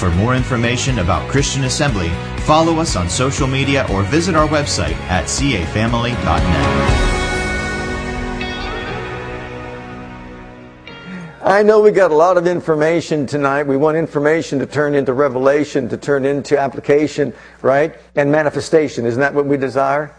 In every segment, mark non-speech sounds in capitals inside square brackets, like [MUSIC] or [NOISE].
For more information about Christian Assembly, follow us on social media or visit our website at cafamily.net. I know we got a lot of information tonight. We want information to turn into revelation, to turn into application, right? And manifestation. Isn't that what we desire?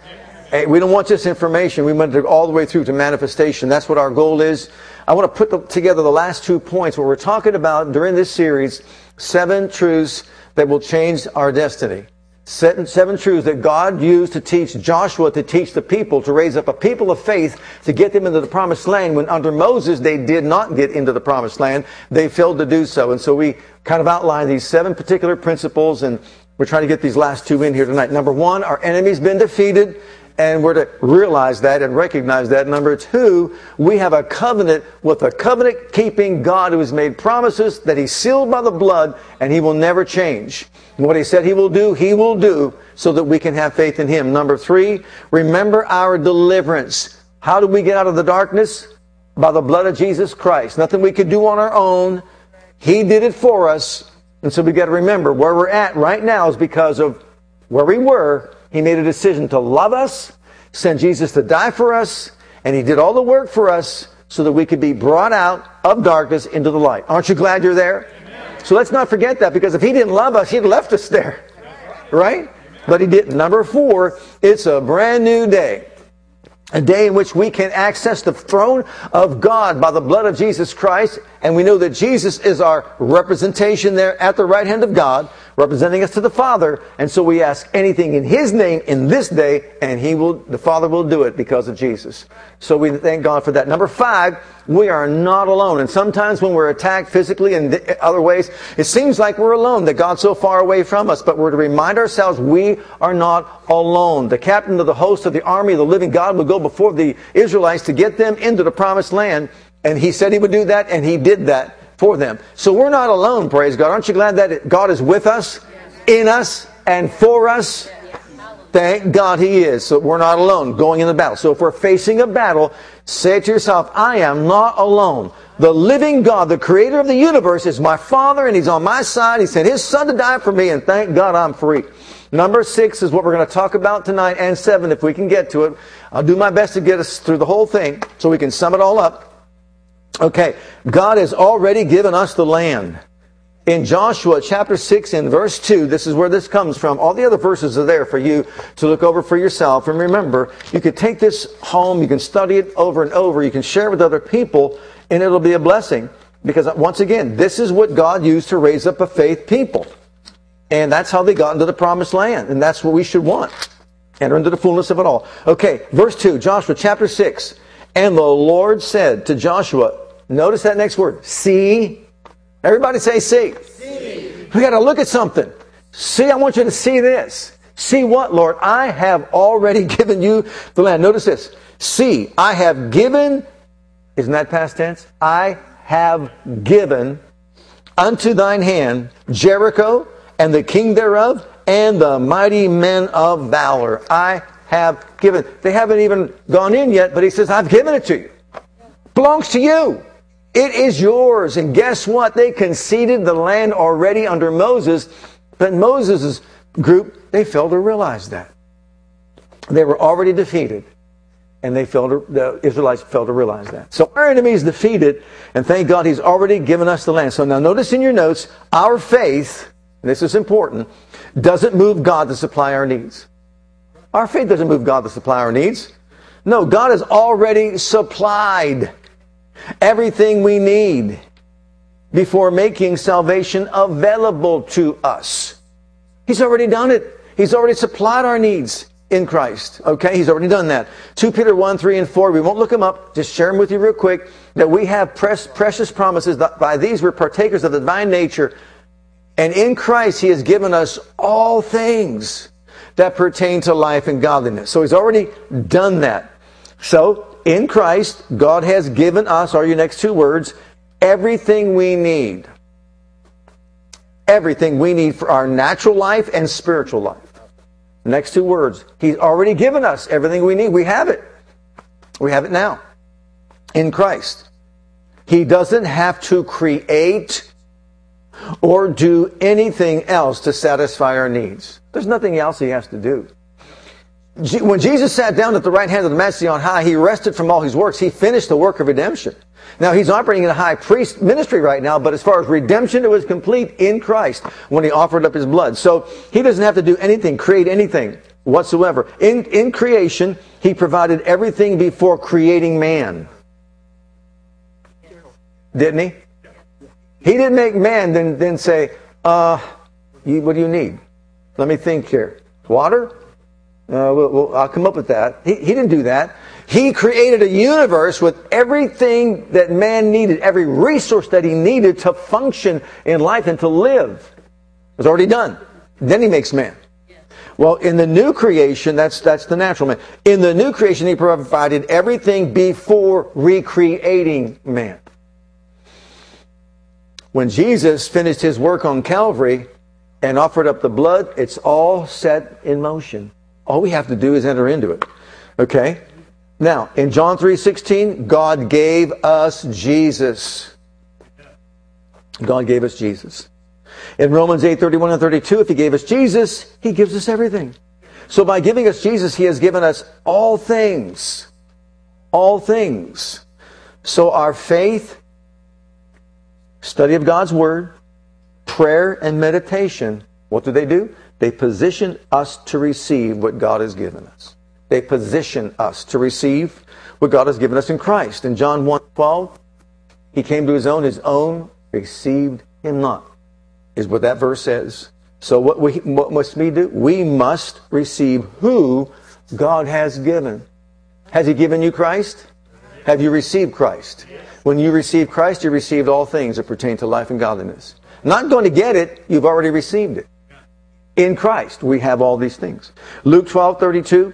Hey, we don't want just information. We want to go all the way through to manifestation. That's what our goal is. I want to put the, together the last two points What we're talking about during this series seven truths that will change our destiny. Seven, seven truths that God used to teach Joshua to teach the people, to raise up a people of faith to get them into the promised land when under Moses they did not get into the promised land. They failed to do so. And so we kind of outline these seven particular principles and we're trying to get these last two in here tonight. Number one, our enemy's been defeated and we're to realize that and recognize that. Number two, we have a covenant with a covenant keeping God who has made promises that He's sealed by the blood and He will never change. What He said He will do, He will do so that we can have faith in Him. Number three, remember our deliverance. How do we get out of the darkness? By the blood of Jesus Christ. Nothing we could do on our own. He did it for us. And so we got to remember where we're at right now is because of where we were he made a decision to love us, send Jesus to die for us, and He did all the work for us so that we could be brought out of darkness into the light. Aren't you glad you're there? So let's not forget that because if He didn't love us, He'd left us there. Right? But He didn't. Number four, it's a brand new day a day in which we can access the throne of God by the blood of Jesus Christ. And we know that Jesus is our representation there at the right hand of God, representing us to the Father. And so we ask anything in His name in this day, and He will, the Father will do it because of Jesus. So we thank God for that. Number five, we are not alone. And sometimes when we're attacked physically and other ways, it seems like we're alone, that God's so far away from us. But we're to remind ourselves we are not alone. The captain of the host of the army of the living God will go before the Israelites to get them into the promised land. And he said he would do that, and he did that for them. So we're not alone, praise God. Aren't you glad that God is with us, in us, and for us? Thank God He is. So we're not alone going in the battle. So if we're facing a battle, say to yourself, I am not alone. The living God, the creator of the universe, is my Father and He's on my side. He sent His Son to die for me, and thank God I'm free. Number six is what we're going to talk about tonight, and seven, if we can get to it. I'll do my best to get us through the whole thing so we can sum it all up. Okay, God has already given us the land in Joshua chapter 6 and verse 2, this is where this comes from. All the other verses are there for you to look over for yourself. And remember, you can take this home, you can study it over and over, you can share it with other people, and it'll be a blessing. Because once again, this is what God used to raise up a faith people. And that's how they got into the promised land. And that's what we should want. Enter into the fullness of it all. Okay, verse 2, Joshua chapter 6. And the Lord said to Joshua, notice that next word, see Everybody say see. see. We got to look at something. See, I want you to see this. See what, Lord? I have already [LAUGHS] given you the land. Notice this. See, I have given, isn't that past tense? I have given unto thine hand Jericho and the king thereof and the mighty men of valor. I have given. They haven't even gone in yet, but he says, I've given it to you. Belongs to you. It is yours. And guess what? They conceded the land already under Moses, but Moses' group, they failed to realize that. They were already defeated. And they failed to, the Israelites failed to realize that. So our enemy is defeated, and thank God he's already given us the land. So now notice in your notes, our faith, this is important, doesn't move God to supply our needs. Our faith doesn't move God to supply our needs. No, God has already supplied everything we need before making salvation available to us. He's already done it. He's already supplied our needs in Christ. Okay, he's already done that. 2 Peter 1, 3, and 4. We won't look them up. Just share them with you real quick. That we have precious promises that by these we're partakers of the divine nature. And in Christ he has given us all things that pertain to life and godliness. So he's already done that. So, in Christ, God has given us, are your next two words, everything we need. Everything we need for our natural life and spiritual life. Next two words. He's already given us everything we need. We have it. We have it now. In Christ. He doesn't have to create or do anything else to satisfy our needs. There's nothing else he has to do. When Jesus sat down at the right hand of the Majesty on high, he rested from all his works. He finished the work of redemption. Now he's operating in a high priest ministry right now, but as far as redemption, it was complete in Christ when he offered up his blood. So he doesn't have to do anything, create anything whatsoever. In, in creation, he provided everything before creating man. Didn't he? He didn't make man, then, then say, uh, you, what do you need? Let me think here. Water? Uh, I'll come up with that. He, he didn't do that. He created a universe with everything that man needed, every resource that he needed to function in life and to live. It was already done. Then he makes man. Well, in the new creation, that's, that's the natural man. In the new creation, he provided everything before recreating man. When Jesus finished his work on Calvary and offered up the blood, it's all set in motion. All we have to do is enter into it. Okay? Now, in John 3:16, God gave us Jesus. God gave us Jesus. In Romans 8:31 and 32, if he gave us Jesus, he gives us everything. So by giving us Jesus, he has given us all things. All things. So our faith, study of God's word, prayer and meditation, what do they do? They position us to receive what God has given us. They position us to receive what God has given us in Christ. In John 1 12, he came to his own, his own received him not, is what that verse says. So what, we, what must we do? We must receive who God has given. Has he given you Christ? Have you received Christ? When you receive Christ, you received all things that pertain to life and godliness. Not going to get it, you've already received it. In Christ, we have all these things. Luke 12, 32,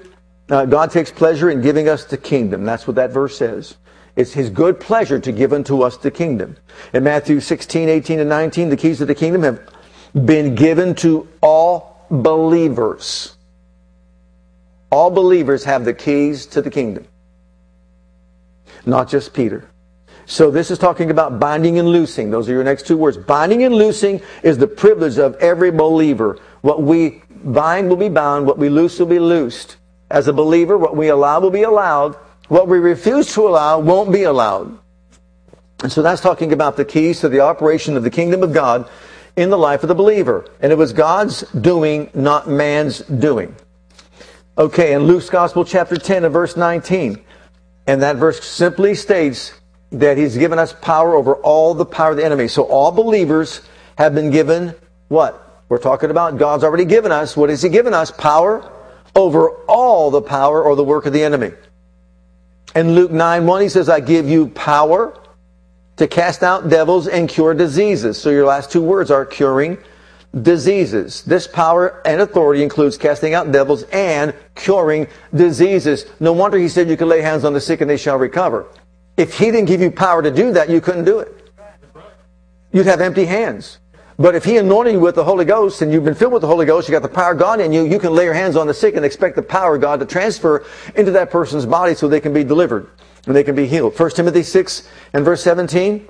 uh, God takes pleasure in giving us the kingdom. That's what that verse says. It's his good pleasure to give unto us the kingdom. In Matthew 16, 18, and 19, the keys of the kingdom have been given to all believers. All believers have the keys to the kingdom. Not just Peter. So this is talking about binding and loosing. Those are your next two words. Binding and loosing is the privilege of every believer. What we bind will be bound. What we loose will be loosed. As a believer, what we allow will be allowed. What we refuse to allow won't be allowed. And so that's talking about the keys to the operation of the kingdom of God in the life of the believer. And it was God's doing, not man's doing. Okay, in Luke's Gospel, chapter 10 and verse 19. And that verse simply states that he's given us power over all the power of the enemy. So all believers have been given what? We're talking about God's already given us. What has He given us? Power over all the power or the work of the enemy. In Luke 9 1, He says, I give you power to cast out devils and cure diseases. So your last two words are curing diseases. This power and authority includes casting out devils and curing diseases. No wonder He said you can lay hands on the sick and they shall recover. If He didn't give you power to do that, you couldn't do it. You'd have empty hands. But if he anointed you with the Holy Ghost and you've been filled with the Holy Ghost, you got the power of God in you, you can lay your hands on the sick and expect the power of God to transfer into that person's body so they can be delivered and they can be healed. 1 Timothy 6 and verse 17.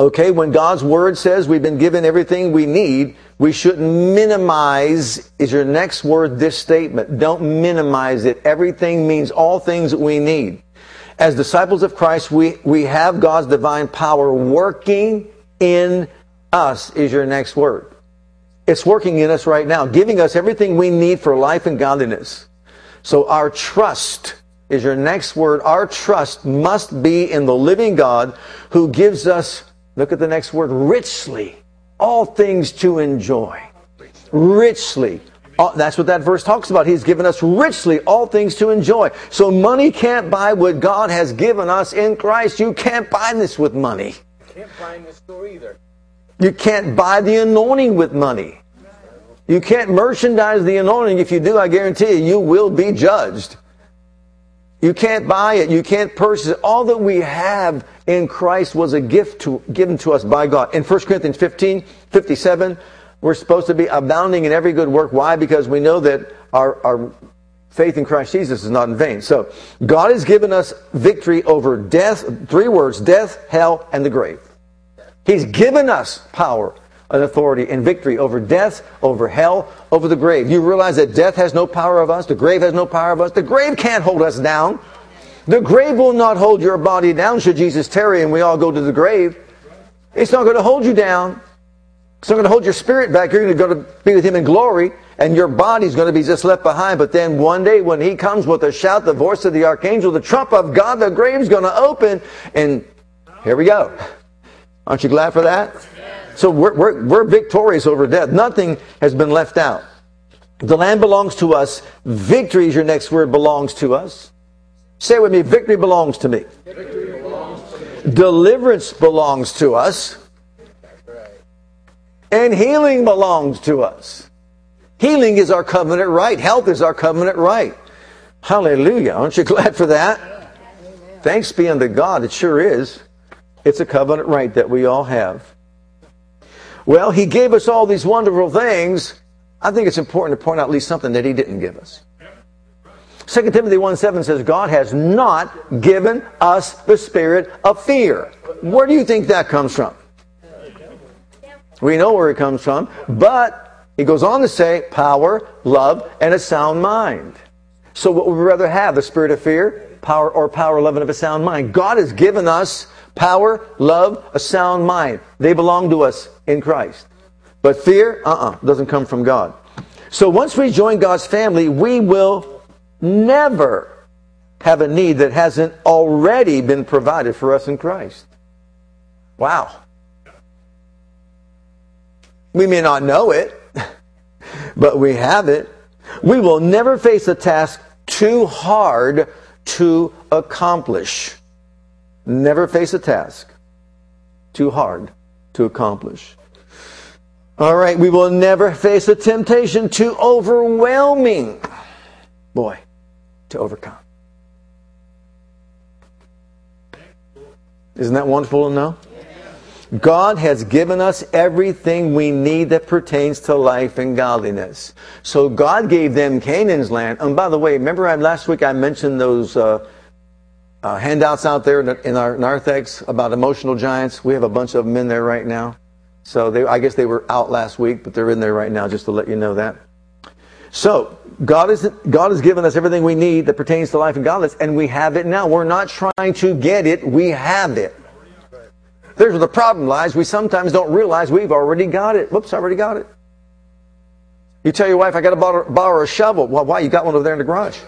Okay, when God's word says we've been given everything we need, we shouldn't minimize, is your next word this statement. Don't minimize it. Everything means all things that we need. As disciples of Christ, we, we have God's divine power working in us is your next word. It's working in us right now, giving us everything we need for life and godliness. So our trust is your next word. Our trust must be in the living God who gives us, look at the next word, richly, all things to enjoy. Richly. Oh, that's what that verse talks about. He's given us richly all things to enjoy. So money can't buy what God has given us in Christ. You can't buy this with money. Can't buy in the store either. You can't buy the anointing with money. You can't merchandise the anointing. If you do, I guarantee you, you will be judged. You can't buy it. You can't purchase it. All that we have in Christ was a gift to, given to us by God. In 1 Corinthians 15, 57, we're supposed to be abounding in every good work. Why? Because we know that our, our faith in Christ Jesus is not in vain. So, God has given us victory over death, three words, death, hell, and the grave. He's given us power and authority and victory over death, over hell, over the grave. You realize that death has no power of us, the grave has no power of us. The grave can't hold us down. The grave will not hold your body down should Jesus tarry and we all go to the grave. It's not going to hold you down. It's not going to hold your spirit back. You're going to go to be with Him in glory, and your body's going to be just left behind. But then one day, when He comes with a shout, the voice of the archangel, the trump of God, the grave's going to open, and here we go. Aren't you glad for that? So we're, we're, we're victorious over death. Nothing has been left out. The land belongs to us. Victory is your next word, belongs to us. Say with me, victory belongs to me. Belongs to Deliverance belongs to us. And healing belongs to us. Healing is our covenant right. Health is our covenant right. Hallelujah. Aren't you [LAUGHS] glad for that? Thanks be unto God. It sure is. It's a covenant right that we all have. Well, he gave us all these wonderful things. I think it's important to point out at least something that he didn't give us. 2 Timothy 1 7 says, God has not given us the spirit of fear. Where do you think that comes from? We know where it comes from, but he goes on to say power, love, and a sound mind. So what would we rather have? The spirit of fear, power, or power, love, and of a sound mind? God has given us power, love, a sound mind. They belong to us in Christ. But fear, uh-uh, doesn't come from God. So once we join God's family, we will never have a need that hasn't already been provided for us in Christ. Wow. We may not know it, but we have it. We will never face a task too hard to accomplish. Never face a task too hard to accomplish. All right, we will never face a temptation too overwhelming, boy, to overcome. Isn't that wonderful to know? God has given us everything we need that pertains to life and godliness. So God gave them Canaan's land. And by the way, remember last week I mentioned those uh, uh, handouts out there in our narthex about emotional giants. We have a bunch of them in there right now. So they, I guess they were out last week, but they're in there right now just to let you know that. So God is God has given us everything we need that pertains to life and godliness, and we have it now. We're not trying to get it; we have it. There's where the problem lies. We sometimes don't realize we've already got it. Whoops, I already got it. You tell your wife, "I got to borrow, a shovel." Well, why? You got one over there in the garage.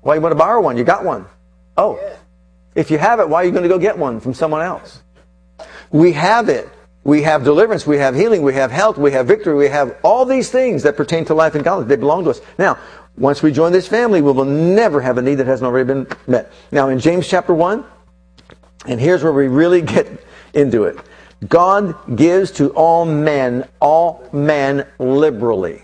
Why you want to borrow one? You got one. Oh. If you have it, why are you going to go get one from someone else? We have it. We have deliverance, we have healing, we have health, we have victory, we have all these things that pertain to life and godliness. They belong to us. Now, once we join this family, we will never have a need that hasn't already been met. Now, in James chapter 1, and here's where we really get into it. God gives to all men, all men liberally.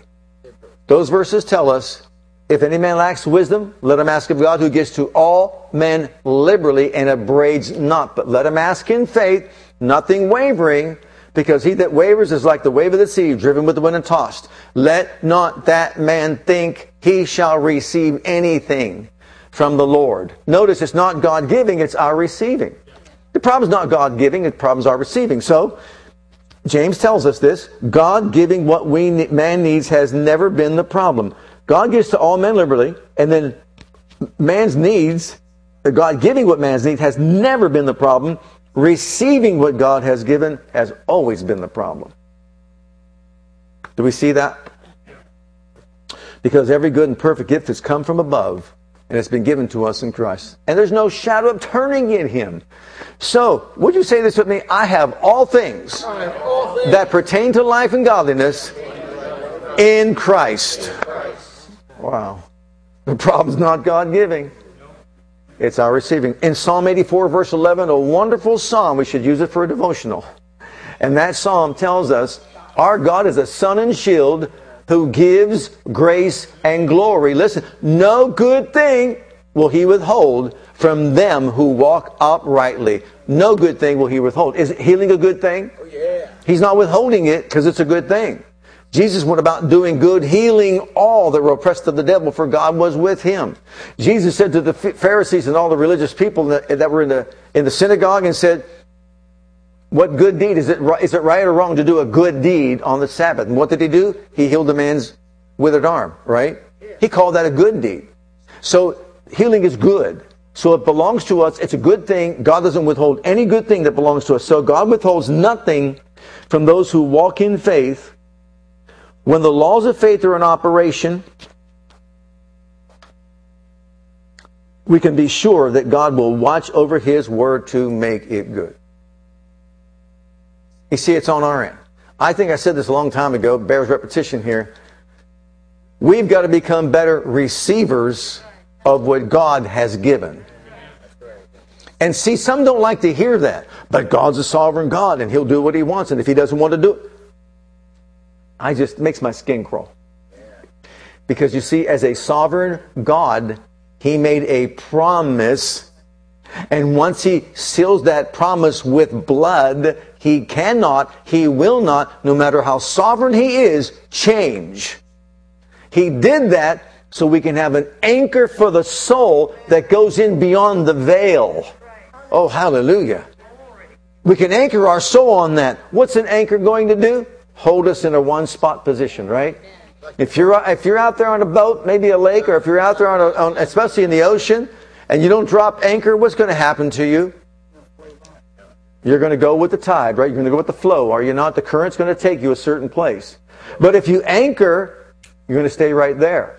Those verses tell us if any man lacks wisdom, let him ask of God who gives to all men liberally and upbraids not. But let him ask in faith, nothing wavering, because he that wavers is like the wave of the sea, driven with the wind and tossed. Let not that man think he shall receive anything from the Lord. Notice it's not God giving, it's our receiving. The problem is not God giving, the problem is our receiving. So, James tells us this God giving what we man needs has never been the problem. God gives to all men liberally, and then man's needs, uh, God giving what man's needs has never been the problem. Receiving what God has given has always been the problem. Do we see that? Because every good and perfect gift has come from above, and it's been given to us in Christ. And there's no shadow of turning in Him. So, would you say this with me? I have all things, that pertain to life and godliness in Christ. Wow. The problem's not God giving. It's our receiving. In Psalm 84, verse 11, a wonderful psalm, we should use it for a devotional. And that psalm tells us our God is a sun and shield who gives grace and glory. Listen, no good thing will he withhold from them who walk uprightly. No good thing will he withhold. Is healing a good thing? Oh, yeah. He's not withholding it because it's a good thing. Jesus went about doing good, healing all that were oppressed of the devil, for God was with him. Jesus said to the Pharisees and all the religious people that, that were in the, in the synagogue and said, what good deed? Is it, is it right or wrong to do a good deed on the Sabbath? And what did he do? He healed the man's withered arm, right? He called that a good deed. So healing is good. So it belongs to us. It's a good thing. God doesn't withhold any good thing that belongs to us. So God withholds nothing from those who walk in faith. When the laws of faith are in operation, we can be sure that God will watch over His word to make it good. You see, it's on our end. I think I said this a long time ago, bears repetition here. We've got to become better receivers of what God has given. And see, some don't like to hear that. But God's a sovereign God and He'll do what He wants. And if He doesn't want to do it, I just makes my skin crawl. Because you see, as a sovereign God, He made a promise. And once He seals that promise with blood, He cannot, He will not, no matter how sovereign He is, change. He did that so we can have an anchor for the soul that goes in beyond the veil. Oh, hallelujah. We can anchor our soul on that. What's an anchor going to do? Hold us in a one spot position, right? If you're, if you're out there on a boat, maybe a lake, or if you're out there on, a, on especially in the ocean, and you don't drop anchor, what's going to happen to you? You're going to go with the tide, right? You're going to go with the flow, are you not? The current's going to take you a certain place. But if you anchor, you're going to stay right there.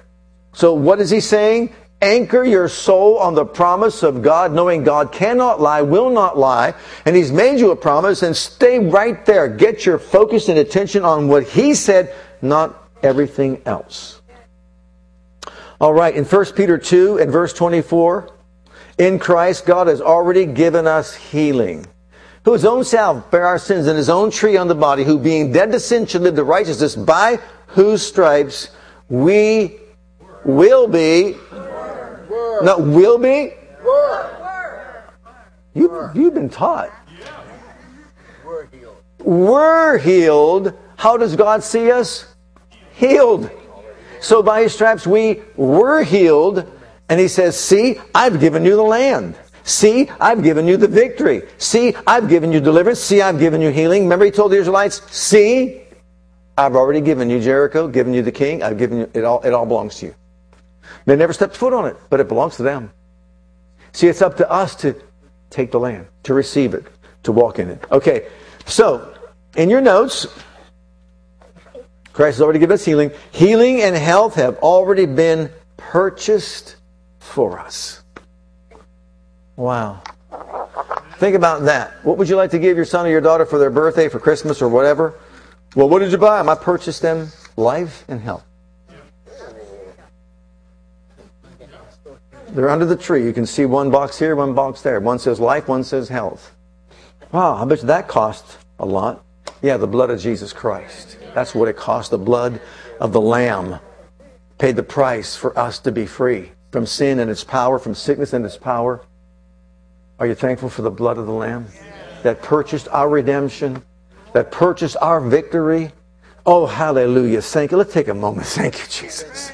So what is he saying? Anchor your soul on the promise of God, knowing God cannot lie, will not lie, and He's made you a promise, and stay right there. Get your focus and attention on what He said, not everything else. All right, in 1 Peter 2 and verse 24, in Christ, God has already given us healing. Who his own self bare our sins in his own tree on the body, who being dead to sin should live to righteousness, by whose stripes we will be. Word. No, will be. You, you've been taught. Healed. We're healed. How does God see us? Healed. So by his stripes we were healed. And he says, See, I've given you the land. See, I've given you the victory. See, I've given you deliverance. See, I've given you healing. Remember, he told the Israelites, See, I've already given you Jericho, given you the king. I've given you it all. It all belongs to you. They never stepped foot on it, but it belongs to them. See, it's up to us to take the land, to receive it, to walk in it. Okay, so in your notes, Christ has already given us healing. Healing and health have already been purchased for us. Wow. Think about that. What would you like to give your son or your daughter for their birthday, for Christmas, or whatever? Well, what did you buy them? I purchased them life and health. They're under the tree. You can see one box here, one box there. One says life, one says health. Wow, I bet you that cost a lot. Yeah, the blood of Jesus Christ. That's what it cost. The blood of the Lamb paid the price for us to be free from sin and its power, from sickness and its power. Are you thankful for the blood of the Lamb that purchased our redemption, that purchased our victory? Oh, hallelujah. Thank you. Let's take a moment. Thank you, Jesus.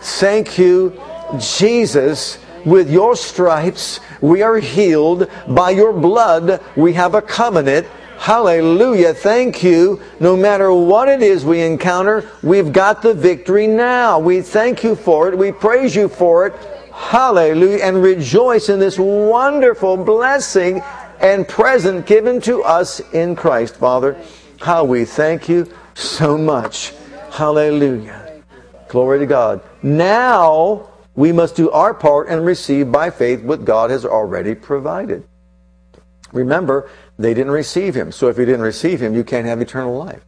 Thank you, Jesus. With your stripes, we are healed. By your blood, we have a covenant. Hallelujah. Thank you. No matter what it is we encounter, we've got the victory now. We thank you for it. We praise you for it. Hallelujah. And rejoice in this wonderful blessing and present given to us in Christ, Father. How we thank you so much. Hallelujah. Glory to God. Now we must do our part and receive by faith what God has already provided. Remember, they didn't receive him. So if you didn't receive him, you can't have eternal life.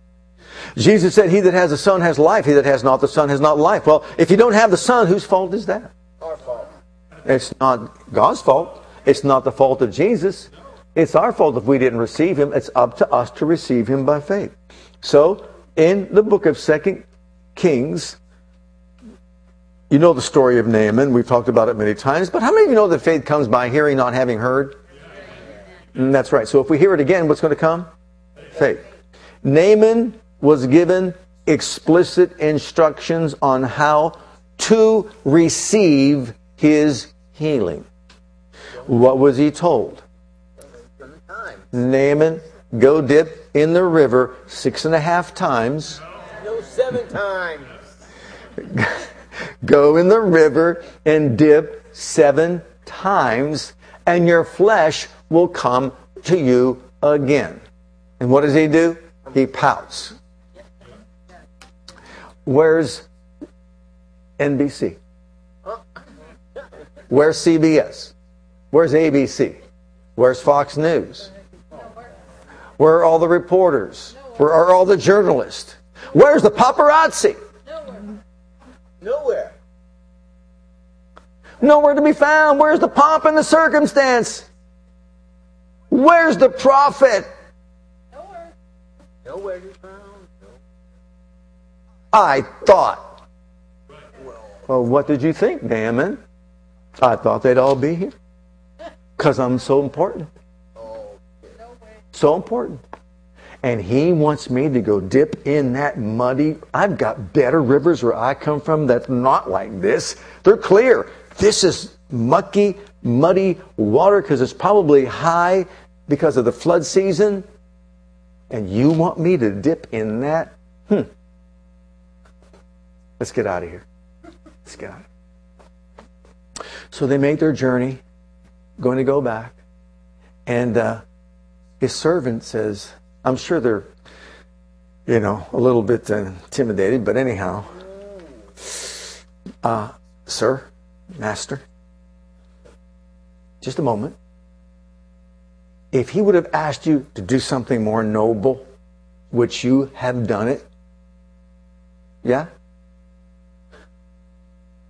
Jesus said, He that has the Son has life. He that has not the Son has not life. Well, if you don't have the Son, whose fault is that? It's not God's fault. It's not the fault of Jesus. It's our fault if we didn't receive him. It's up to us to receive him by faith. So, in the book of Second Kings. You know the story of Naaman. We've talked about it many times. But how many of you know that faith comes by hearing, not having heard? Mm, that's right. So if we hear it again, what's going to come? Faith. Naaman was given explicit instructions on how to receive his healing. What was he told? Naaman, go dip in the river six and a half times. No, seven times. Go in the river and dip seven times, and your flesh will come to you again. And what does he do? He pouts. Where's NBC? Where's CBS? Where's ABC? Where's Fox News? Where are all the reporters? Where are all the journalists? Where's the paparazzi? Nowhere. Nowhere to be found. Where's the pomp and the circumstance? Where's the prophet? Nowhere Nowhere to be found. I thought. Well, what did you think, Naaman? I thought they'd all be here. Because I'm so important. So important. And he wants me to go dip in that muddy. I've got better rivers where I come from that's not like this. They're clear. This is mucky, muddy water because it's probably high because of the flood season. And you want me to dip in that? Hmm. Let's get out of here. Let's get out. So they make their journey, going to go back. And uh, his servant says, I'm sure they're, you know, a little bit intimidated, but anyhow, uh, sir, master, just a moment. If he would have asked you to do something more noble, would you have done it? Yeah?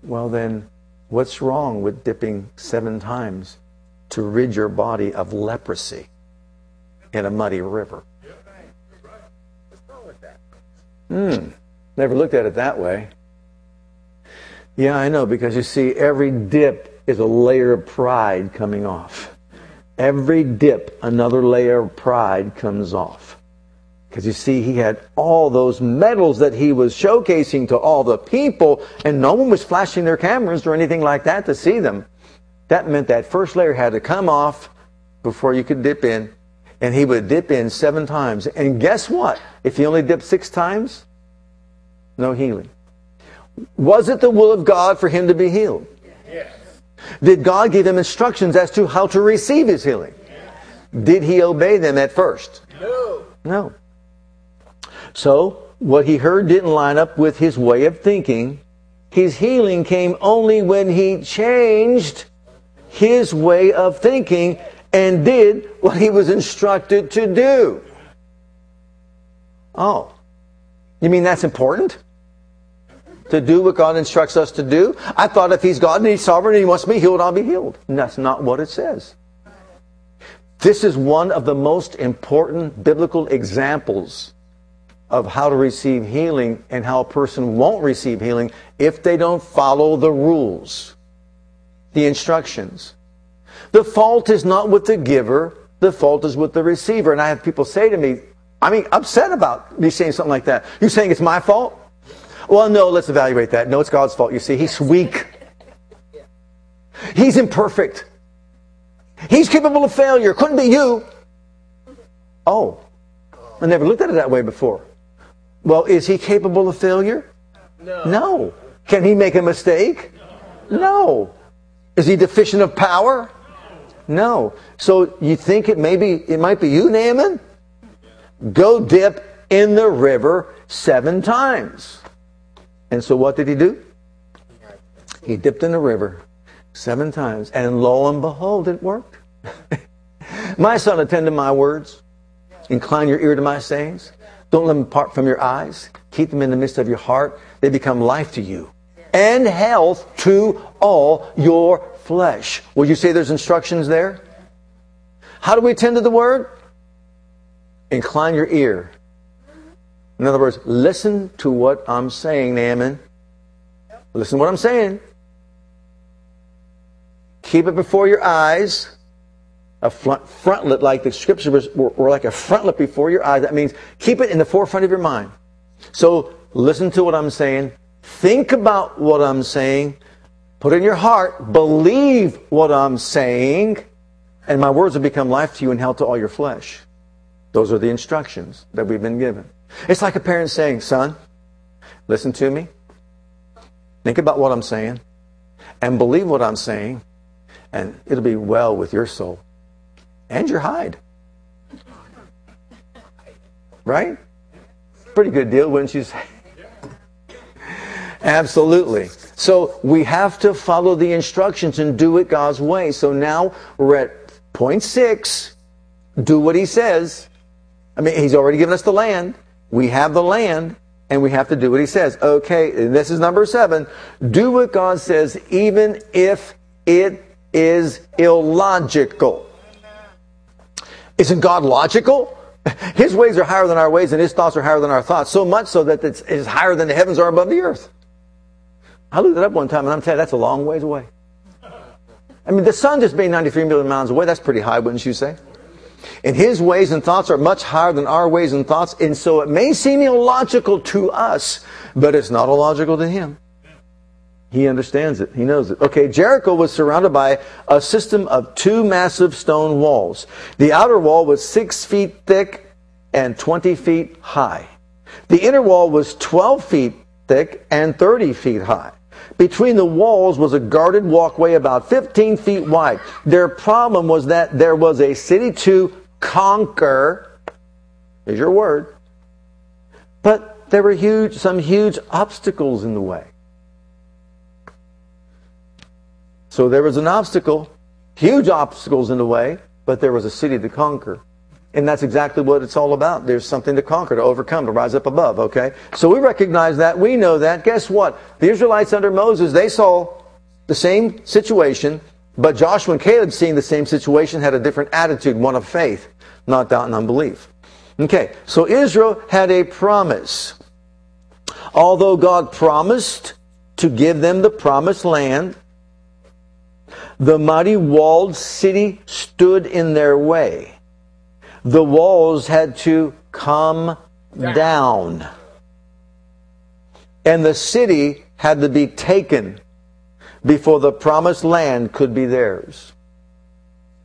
Well, then, what's wrong with dipping seven times to rid your body of leprosy in a muddy river? Hmm. Never looked at it that way. Yeah, I know, because you see, every dip is a layer of pride coming off. Every dip, another layer of pride comes off. Because you see, he had all those medals that he was showcasing to all the people, and no one was flashing their cameras or anything like that to see them. That meant that first layer had to come off before you could dip in. And he would dip in seven times. And guess what? If he only dipped six times, no healing. Was it the will of God for him to be healed? Yes. Did God give him instructions as to how to receive his healing? Yes. Did he obey them at first? No. No. So, what he heard didn't line up with his way of thinking. His healing came only when he changed his way of thinking and did what he was instructed to do. Oh, you mean that's important? To do what God instructs us to do? I thought if He's God and He's sovereign and He wants me healed, I'll be healed. And that's not what it says. This is one of the most important biblical examples of how to receive healing and how a person won't receive healing if they don't follow the rules, the instructions. The fault is not with the giver, the fault is with the receiver. And I have people say to me, I mean, upset about me saying something like that. You saying it's my fault? Well, no, let's evaluate that. No, it's God's fault. You see, He's weak. He's imperfect. He's capable of failure. Couldn't be you. Oh, I never looked at it that way before. Well, is He capable of failure? No. No. Can He make a mistake? No. Is He deficient of power? No. So you think it maybe it might be you, Naaman? Go dip in the river seven times. And so what did he do? He dipped in the river seven times, and lo and behold, it worked. [LAUGHS] my son, attend to my words. Incline your ear to my sayings. Don't let them part from your eyes. Keep them in the midst of your heart. They become life to you and health to all your flesh. Would you say there's instructions there? How do we attend to the word? Incline your ear. In other words, listen to what I'm saying, Naaman. Listen to what I'm saying. Keep it before your eyes. A front, frontlet, like the scriptures were, were like a frontlet before your eyes. That means keep it in the forefront of your mind. So listen to what I'm saying. Think about what I'm saying. Put in your heart. Believe what I'm saying. And my words will become life to you and health to all your flesh. Those are the instructions that we've been given. It's like a parent saying, son, listen to me. Think about what I'm saying and believe what I'm saying and it'll be well with your soul and your hide. Right? Pretty good deal, wouldn't you say? Absolutely. So we have to follow the instructions and do it God's way. So now we're at point six. Do what he says. I mean, he's already given us the land. We have the land and we have to do what he says. Okay, this is number seven. Do what God says, even if it is illogical. Isn't God logical? His ways are higher than our ways, and his thoughts are higher than our thoughts. So much so that it's, it's higher than the heavens are above the earth. I looked it up one time, and I'm telling you, that's a long ways away. I mean, the sun just being 93 million miles away, that's pretty high, wouldn't you say? And his ways and thoughts are much higher than our ways and thoughts, and so it may seem illogical to us, but it's not illogical to him. He understands it. He knows it. Okay, Jericho was surrounded by a system of two massive stone walls. The outer wall was six feet thick and 20 feet high. The inner wall was 12 feet thick and 30 feet high. Between the walls was a guarded walkway about 15 feet wide. Their problem was that there was a city to conquer. Is your word. But there were huge, some huge obstacles in the way. So there was an obstacle, huge obstacles in the way, but there was a city to conquer. And that's exactly what it's all about. There's something to conquer, to overcome, to rise up above, okay? So we recognize that. We know that. Guess what? The Israelites under Moses, they saw the same situation, but Joshua and Caleb, seeing the same situation, had a different attitude, one of faith, not doubt and unbelief. Okay, so Israel had a promise. Although God promised to give them the promised land, the mighty walled city stood in their way. The walls had to come down. And the city had to be taken before the promised land could be theirs.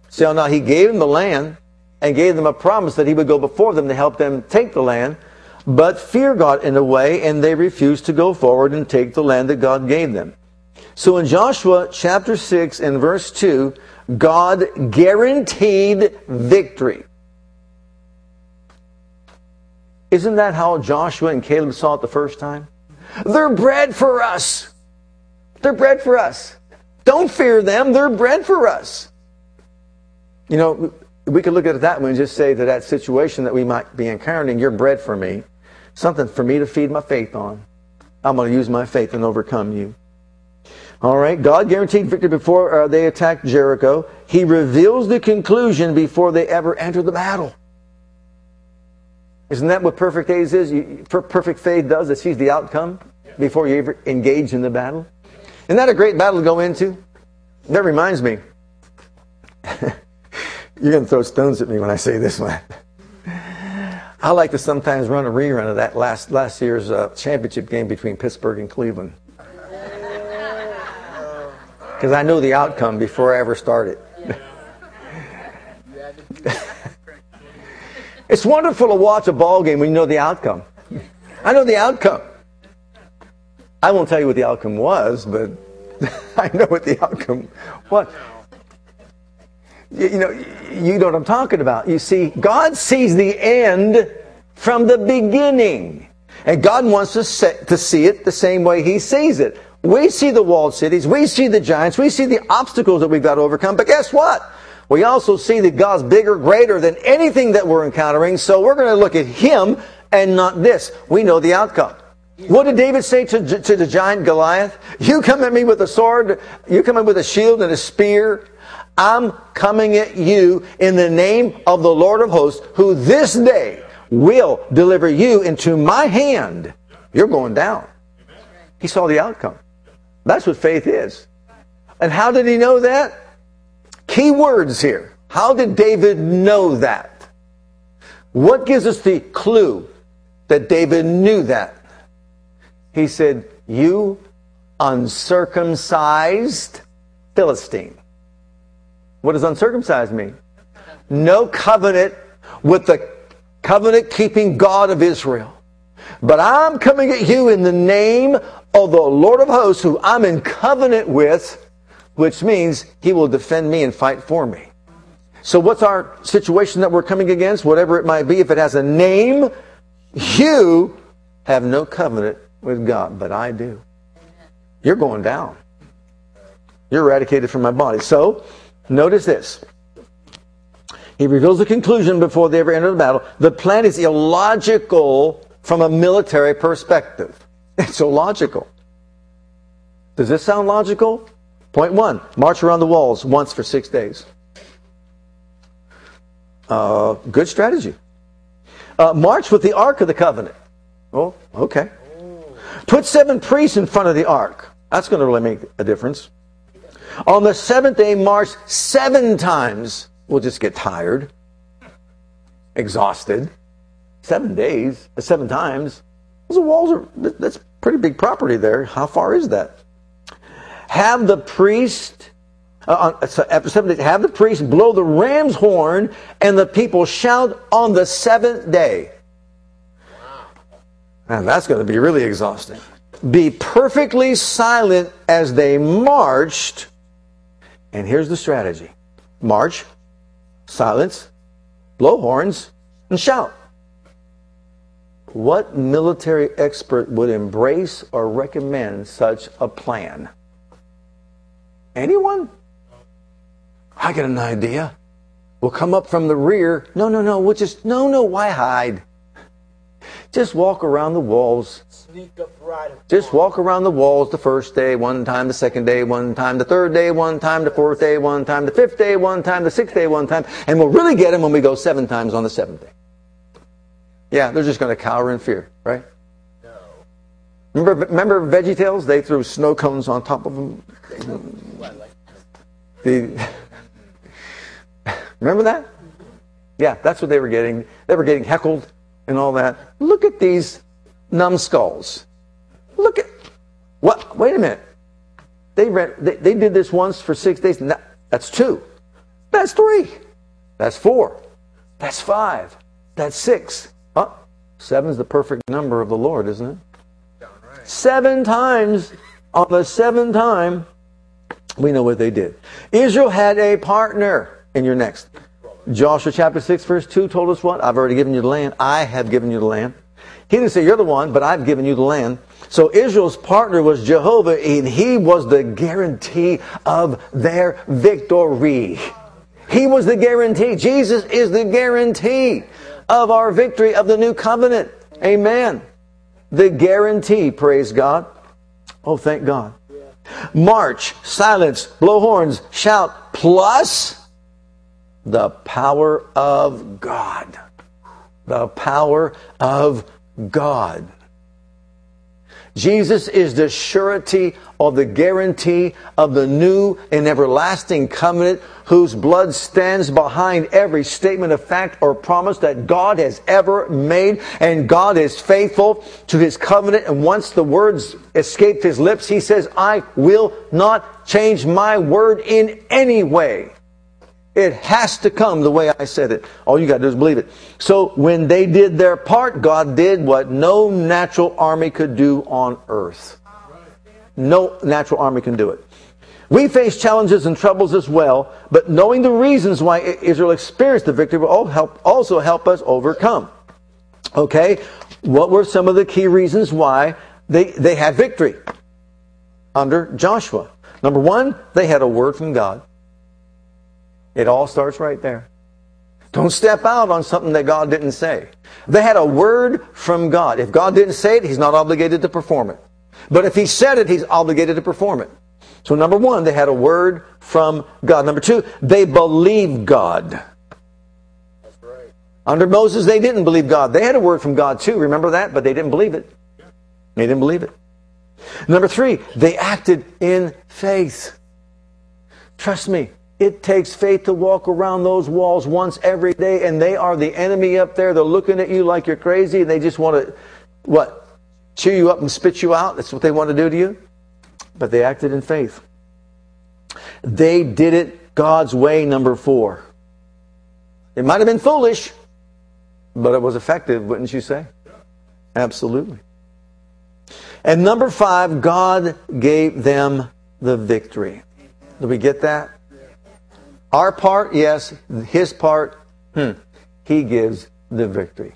So now he gave them the land and gave them a promise that he would go before them to help them take the land. But fear got in the way and they refused to go forward and take the land that God gave them. So in Joshua chapter 6 and verse 2, God guaranteed victory. Isn't that how Joshua and Caleb saw it the first time? They're bread for us. They're bread for us. Don't fear them. They're bread for us. You know, we could look at it that way and just say that that situation that we might be encountering, you're bread for me. Something for me to feed my faith on. I'm going to use my faith and overcome you. All right, God guaranteed victory before uh, they attacked Jericho. He reveals the conclusion before they ever enter the battle. Isn't that what perfect faith is? You, perfect faith does. It sees the outcome before you ever engage in the battle. Isn't that a great battle to go into? That reminds me. [LAUGHS] You're going to throw stones at me when I say this one. [LAUGHS] I like to sometimes run a rerun of that last last year's uh, championship game between Pittsburgh and Cleveland because I knew the outcome before I ever started. [LAUGHS] it's wonderful to watch a ball game when you know the outcome. I know the outcome. I won't tell you what the outcome was, but [LAUGHS] I know what the outcome was. You know, you know what I'm talking about. You see, God sees the end from the beginning. And God wants us to see it the same way He sees it. We see the walled cities, we see the giants, we see the obstacles that we've got to overcome, but guess what? We also see that God's bigger, greater than anything that we're encountering, so we're going to look at Him and not this. We know the outcome. What did David say to, to the giant Goliath? You come at me with a sword, you come in with a shield and a spear. I'm coming at you in the name of the Lord of hosts, who this day will deliver you into my hand, you're going down. He saw the outcome. That's what faith is. And how did he know that? Key words here. How did David know that? What gives us the clue that David knew that? He said, You uncircumcised Philistine. What does uncircumcised mean? No covenant with the covenant keeping God of Israel. But I'm coming at you in the name of the Lord of hosts, who I'm in covenant with, which means he will defend me and fight for me. So, what's our situation that we're coming against? Whatever it might be, if it has a name, you have no covenant with God, but I do. You're going down. You're eradicated from my body. So, notice this. He reveals the conclusion before they ever enter the battle. The plan is illogical from a military perspective. [LAUGHS] It's illogical. Does this sound logical? Point one march around the walls once for six days. Uh, good strategy. Uh, march with the Ark of the Covenant. Oh, okay. Put seven priests in front of the Ark. That's going to really make a difference. On the seventh day, march seven times. We'll just get tired, exhausted. Seven days, uh, seven times. Those walls are, that's pretty big property there. How far is that? Have the priest, uh, seven days, have the priest blow the ram's horn and the people shout on the seventh day. And that's going to be really exhausting. Be perfectly silent as they marched. And here's the strategy march, silence, blow horns, and shout. What military expert would embrace or recommend such a plan? Anyone? I got an idea. We'll come up from the rear. No, no, no. We'll just, no, no, why hide? Just walk around the walls. Sneak up right. Just walk around the walls the first day, one time, the second day, one time, the third day, one time, the fourth day, one time, the fifth day, one time, the sixth day, one time. And we'll really get him when we go seven times on the seventh day. Yeah, they're just going to cower in fear, right? No. Remember, remember VeggieTales? They threw snow cones on top of them. The, [LAUGHS] remember that? Yeah, that's what they were getting. They were getting heckled and all that. Look at these numbskulls. Look at what? Wait a minute. They, read, they, they did this once for six days. That, that's two. That's three. That's four. That's five. That's six. Seven's the perfect number of the Lord, isn't it? Seven times on the seventh time, we know what they did. Israel had a partner in your next. Joshua chapter 6, verse 2 told us what? I've already given you the land. I have given you the land. He didn't say you're the one, but I've given you the land. So Israel's partner was Jehovah, and he was the guarantee of their victory. He was the guarantee. Jesus is the guarantee of our victory of the new covenant. Amen. The guarantee, praise God. Oh, thank God. March, silence, blow horns, shout, plus the power of God. The power of God. Jesus is the surety or the guarantee of the new and everlasting covenant whose blood stands behind every statement of fact or promise that God has ever made. And God is faithful to his covenant. And once the words escaped his lips, he says, I will not change my word in any way. It has to come the way I said it. All you got to do is believe it. So when they did their part, God did what no natural army could do on earth. No natural army can do it. We face challenges and troubles as well, but knowing the reasons why Israel experienced the victory will help, also help us overcome. Okay? What were some of the key reasons why they, they had victory under Joshua? Number one, they had a word from God. It all starts right there. Don't step out on something that God didn't say. They had a word from God. If God didn't say it, He's not obligated to perform it. But if He said it, He's obligated to perform it. So number one, they had a word from God. Number two, they believed God. That's right. Under Moses, they didn't believe God. They had a word from God too. Remember that? But they didn't believe it. They didn't believe it. Number three, they acted in faith. Trust me, it takes faith to walk around those walls once every day, and they are the enemy up there. They're looking at you like you're crazy, and they just want to, what, chew you up and spit you out? That's what they want to do to you? But they acted in faith. They did it God's way, number four. It might have been foolish, but it was effective, wouldn't you say? Absolutely. And number five, God gave them the victory. Do we get that? Our part, yes. His part, hmm. He gives the victory.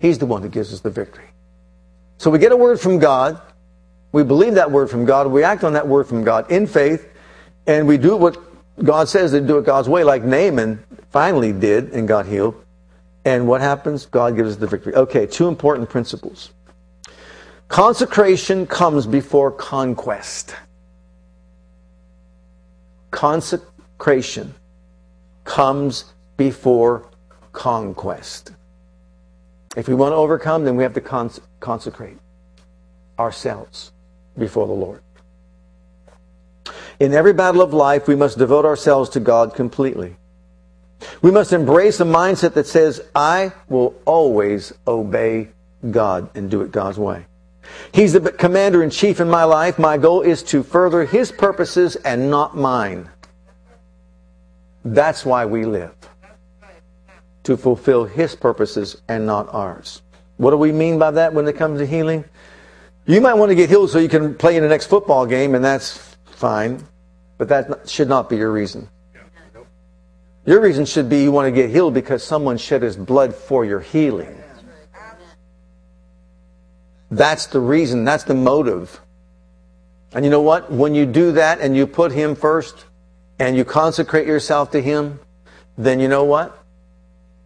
He's the one that gives us the victory. So we get a word from God. We believe that word from God. We act on that word from God in faith. And we do what God says to do it God's way, like Naaman finally did and got healed. And what happens? God gives us the victory. Okay, two important principles. Consecration comes before conquest. Consecration comes before conquest. If we want to overcome, then we have to cons- consecrate ourselves before the Lord. In every battle of life, we must devote ourselves to God completely. We must embrace a mindset that says, I will always obey God and do it God's way. He's the commander in chief in my life. My goal is to further His purposes and not mine. That's why we live. To fulfill His purposes and not ours. What do we mean by that when it comes to healing? You might want to get healed so you can play in the next football game, and that's fine. But that should not be your reason. Your reason should be you want to get healed because someone shed his blood for your healing. That's the reason, that's the motive. And you know what? When you do that and you put him first, and you consecrate yourself to Him, then you know what?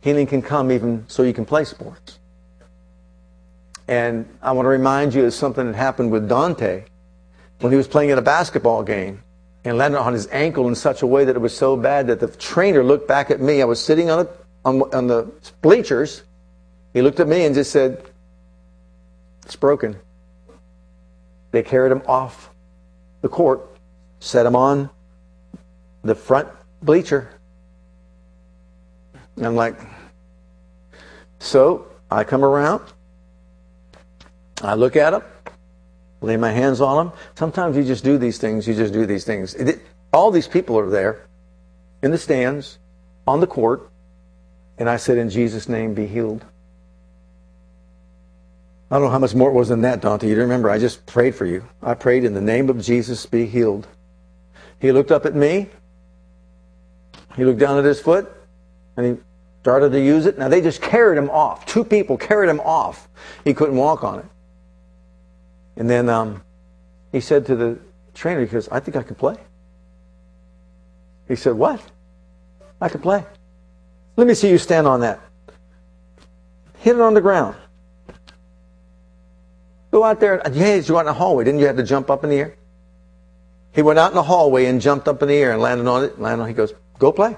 Healing can come even so you can play sports. And I want to remind you of something that happened with Dante when he was playing in a basketball game and landed on his ankle in such a way that it was so bad that the trainer looked back at me. I was sitting on, a, on, on the bleachers. He looked at me and just said, It's broken. They carried him off the court, set him on the front bleacher. And I'm like, so I come around, I look at him, lay my hands on him. Sometimes you just do these things, you just do these things. All these people are there in the stands, on the court, and I said, In Jesus' name, be healed. I don't know how much more it was than that, Dante. You remember, I just prayed for you. I prayed in the name of Jesus, be healed. He looked up at me, he looked down at his foot and he started to use it. Now they just carried him off. Two people carried him off. He couldn't walk on it. And then um, he said to the trainer, he goes, I think I can play. He said, What? I can play. Let me see you stand on that. Hit it on the ground. Go out there. Yeah, you out in the hallway. Didn't you have to jump up in the air? He went out in the hallway and jumped up in the air and landed on it. Landed on. He goes, Go play.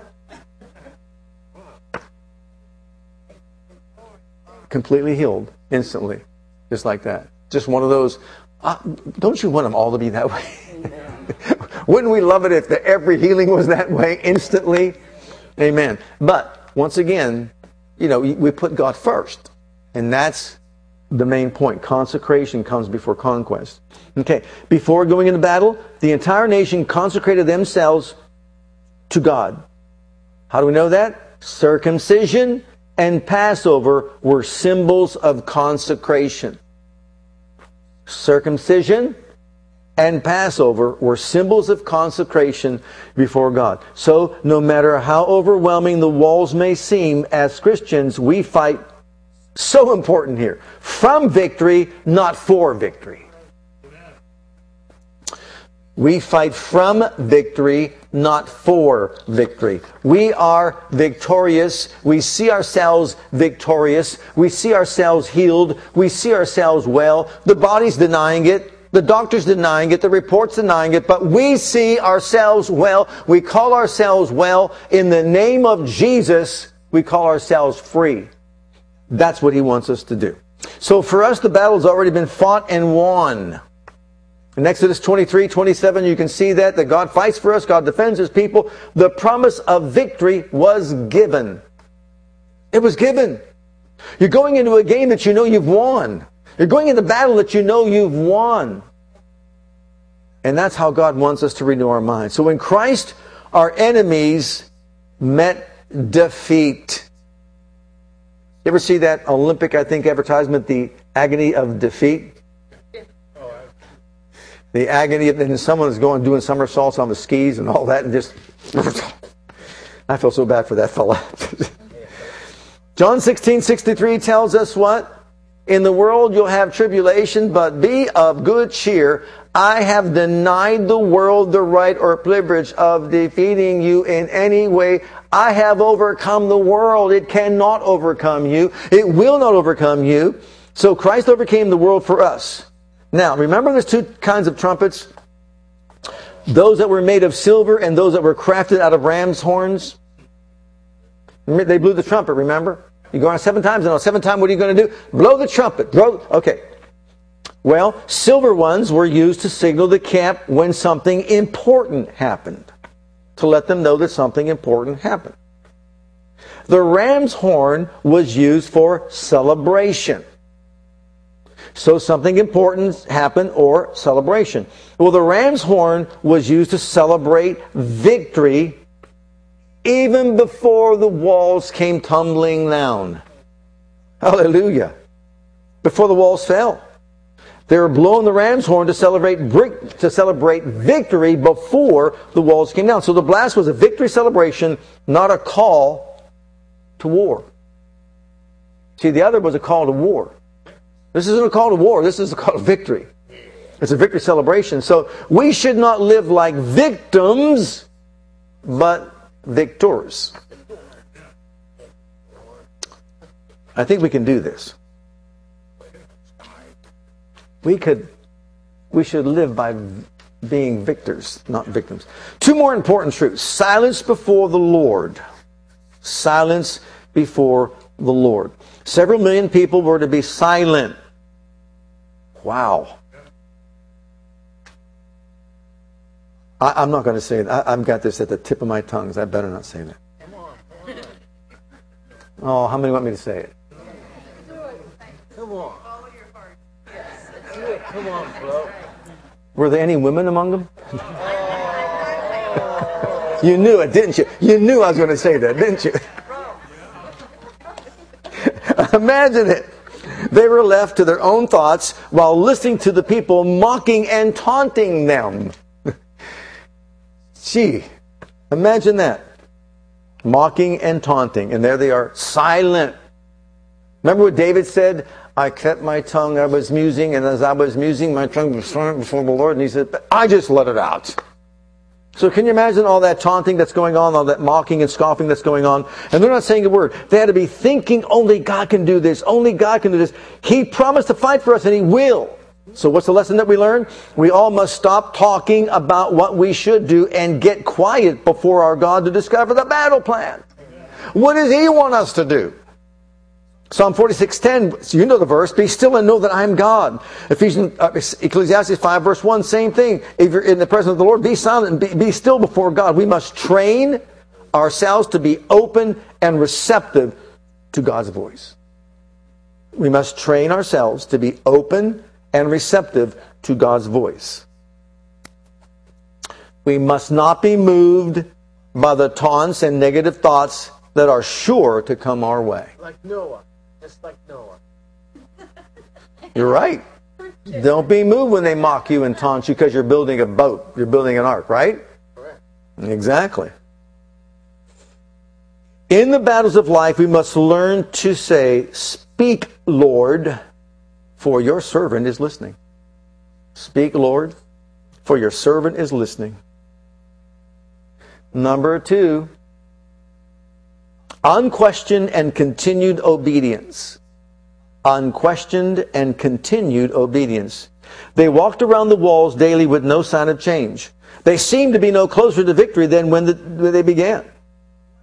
Completely healed instantly, just like that. Just one of those. Uh, don't you want them all to be that way? [LAUGHS] Wouldn't we love it if the, every healing was that way instantly? Amen. But once again, you know, we put God first, and that's the main point. Consecration comes before conquest. Okay, before going into battle, the entire nation consecrated themselves to God. How do we know that? Circumcision and Passover were symbols of consecration. Circumcision and Passover were symbols of consecration before God. So, no matter how overwhelming the walls may seem, as Christians, we fight so important here. From victory, not for victory. We fight from victory, not for victory. We are victorious. We see ourselves victorious. We see ourselves healed. We see ourselves well. The body's denying it. The doctor's denying it. The report's denying it. But we see ourselves well. We call ourselves well. In the name of Jesus, we call ourselves free. That's what he wants us to do. So for us, the battle's already been fought and won. In Exodus 23, 27, you can see that, that God fights for us, God defends his people. The promise of victory was given. It was given. You're going into a game that you know you've won. You're going into battle that you know you've won. And that's how God wants us to renew our minds. So when Christ, our enemies met defeat. You ever see that Olympic, I think, advertisement, the agony of defeat? The agony of and someone is going doing somersaults on the skis and all that and just [LAUGHS] I feel so bad for that fella. [LAUGHS] John 16, 63 tells us what? In the world you'll have tribulation, but be of good cheer. I have denied the world the right or privilege of defeating you in any way. I have overcome the world. It cannot overcome you. It will not overcome you. So Christ overcame the world for us. Now, remember there's two kinds of trumpets? Those that were made of silver and those that were crafted out of ram's horns. They blew the trumpet, remember? You go on seven times, and on seven times, what are you going to do? Blow the trumpet. Blow. Okay. Well, silver ones were used to signal the camp when something important happened, to let them know that something important happened. The ram's horn was used for celebration. So something important happened or celebration. Well, the ram's horn was used to celebrate victory even before the walls came tumbling down. Hallelujah. Before the walls fell. They were blowing the ram's horn to celebrate to celebrate victory before the walls came down. So the blast was a victory celebration, not a call to war. See, the other was a call to war. This isn't a call to war. This is a call to victory. It's a victory celebration. So we should not live like victims, but victors. I think we can do this. We could, we should live by being victors, not victims. Two more important truths. Silence before the Lord. Silence before the Lord. Several million people were to be silent. Wow. I, am not going to say it. I, have got this at the tip of my tongue. So I better not say that. Oh, how many want me to say it? Come on. Come on, bro. Were there any women among them? [LAUGHS] you knew it, didn't you? You knew I was going to say that, didn't you? [LAUGHS] Imagine it. They were left to their own thoughts while listening to the people mocking and taunting them. [LAUGHS] Gee, imagine that. Mocking and taunting. And there they are, silent. Remember what David said? I kept my tongue, I was musing, and as I was musing, my tongue was silent before the Lord. And he said, I just let it out. So can you imagine all that taunting that's going on, all that mocking and scoffing that's going on? And they're not saying a word. They had to be thinking, only God can do this. Only God can do this. He promised to fight for us and He will. So what's the lesson that we learn? We all must stop talking about what we should do and get quiet before our God to discover the battle plan. What does He want us to do? Psalm 46:10, you know the verse, be still and know that I am God. Ephesians, uh, Ecclesiastes 5 verse 1, same thing. If you're in the presence of the Lord, be silent and be, be still before God. We must train ourselves to be open and receptive to God's voice. We must train ourselves to be open and receptive to God's voice. We must not be moved by the taunts and negative thoughts that are sure to come our way. Like Noah just like Noah. [LAUGHS] You're right. Don't be moved when they mock you and taunt you because you're building a boat. You're building an ark, right? Correct. Exactly. In the battles of life, we must learn to say, Speak, Lord, for your servant is listening. Speak, Lord, for your servant is listening. Number two, Unquestioned and continued obedience. Unquestioned and continued obedience. They walked around the walls daily with no sign of change. They seemed to be no closer to victory than when, the, when they began.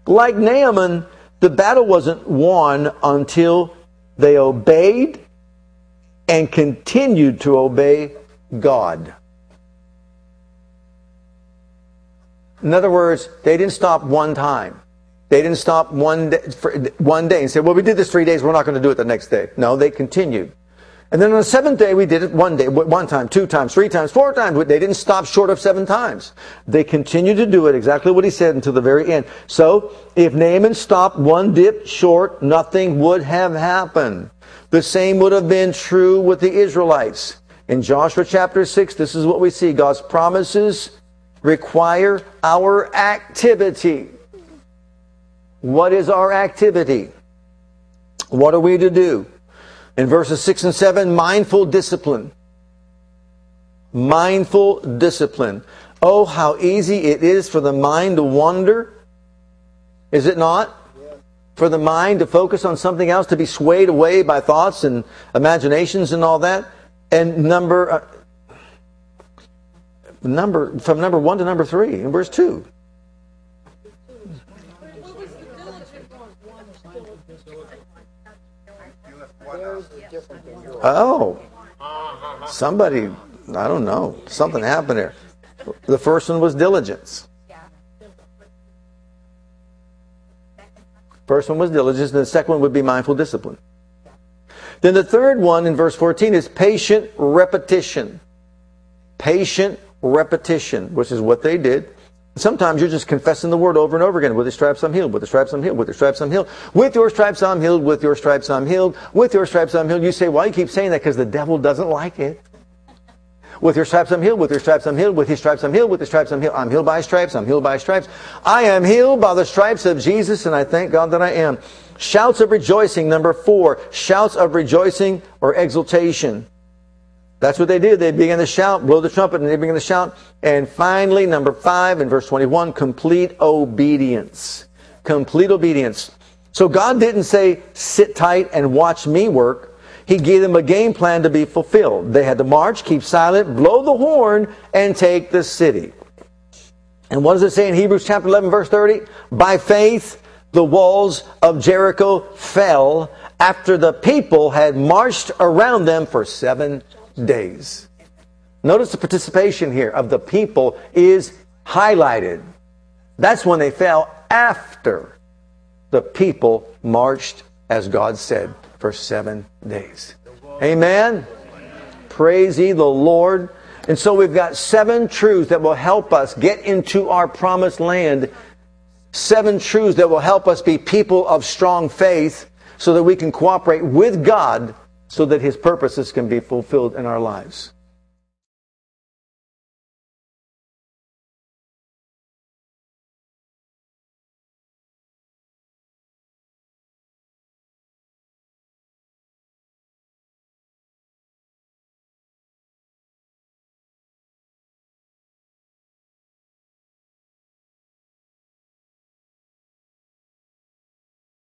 Like Naaman, the battle wasn't won until They obeyed and continued to obey God. In other words, they didn't stop one time. They didn't stop one day, one day and say, well, we did this three days, we're not going to do it the next day. No, they continued. And then on the seventh day, we did it one day, one time, two times, three times, four times. They didn't stop short of seven times. They continued to do it exactly what he said until the very end. So, if Naaman stopped one dip short, nothing would have happened. The same would have been true with the Israelites. In Joshua chapter 6, this is what we see. God's promises require our activity. What is our activity? What are we to do? In verses 6 and 7, mindful discipline. Mindful discipline. Oh, how easy it is for the mind to wander. Is it not? For the mind to focus on something else, to be swayed away by thoughts and imaginations and all that. And number, uh, number from number one to number three in verse two. Oh, somebody, I don't know, something happened there. The first one was diligence. First one was diligence, and the second one would be mindful discipline. Then the third one in verse 14 is patient repetition. Patient repetition, which is what they did. Sometimes you're just confessing the word over and over again. With the stripes I'm healed. With the stripes I'm healed. With the stripes I'm healed. With your stripes I'm healed. With your stripes I'm healed. With your stripes I'm healed. You say, why you keep saying that? Because the devil doesn't like it. With your stripes I'm healed. With your stripes I'm healed. With his stripes I'm healed. With the stripes I'm healed. I'm healed by stripes. I'm healed by stripes. I am healed by the stripes of Jesus, and I thank God that I am. Shouts of rejoicing. Number four. Shouts of rejoicing or exultation. That's what they did. They began to shout, blow the trumpet, and they began to shout. And finally, number five in verse 21, complete obedience. Complete obedience. So God didn't say, sit tight and watch me work. He gave them a game plan to be fulfilled. They had to march, keep silent, blow the horn, and take the city. And what does it say in Hebrews chapter 11, verse 30? By faith, the walls of Jericho fell after the people had marched around them for seven days. Notice the participation here of the people is highlighted. That's when they fell after the people marched as God said for seven days. Amen. Praise ye the Lord. And so we've got seven truths that will help us get into our promised land. Seven truths that will help us be people of strong faith so that we can cooperate with God so that His purposes can be fulfilled in our lives.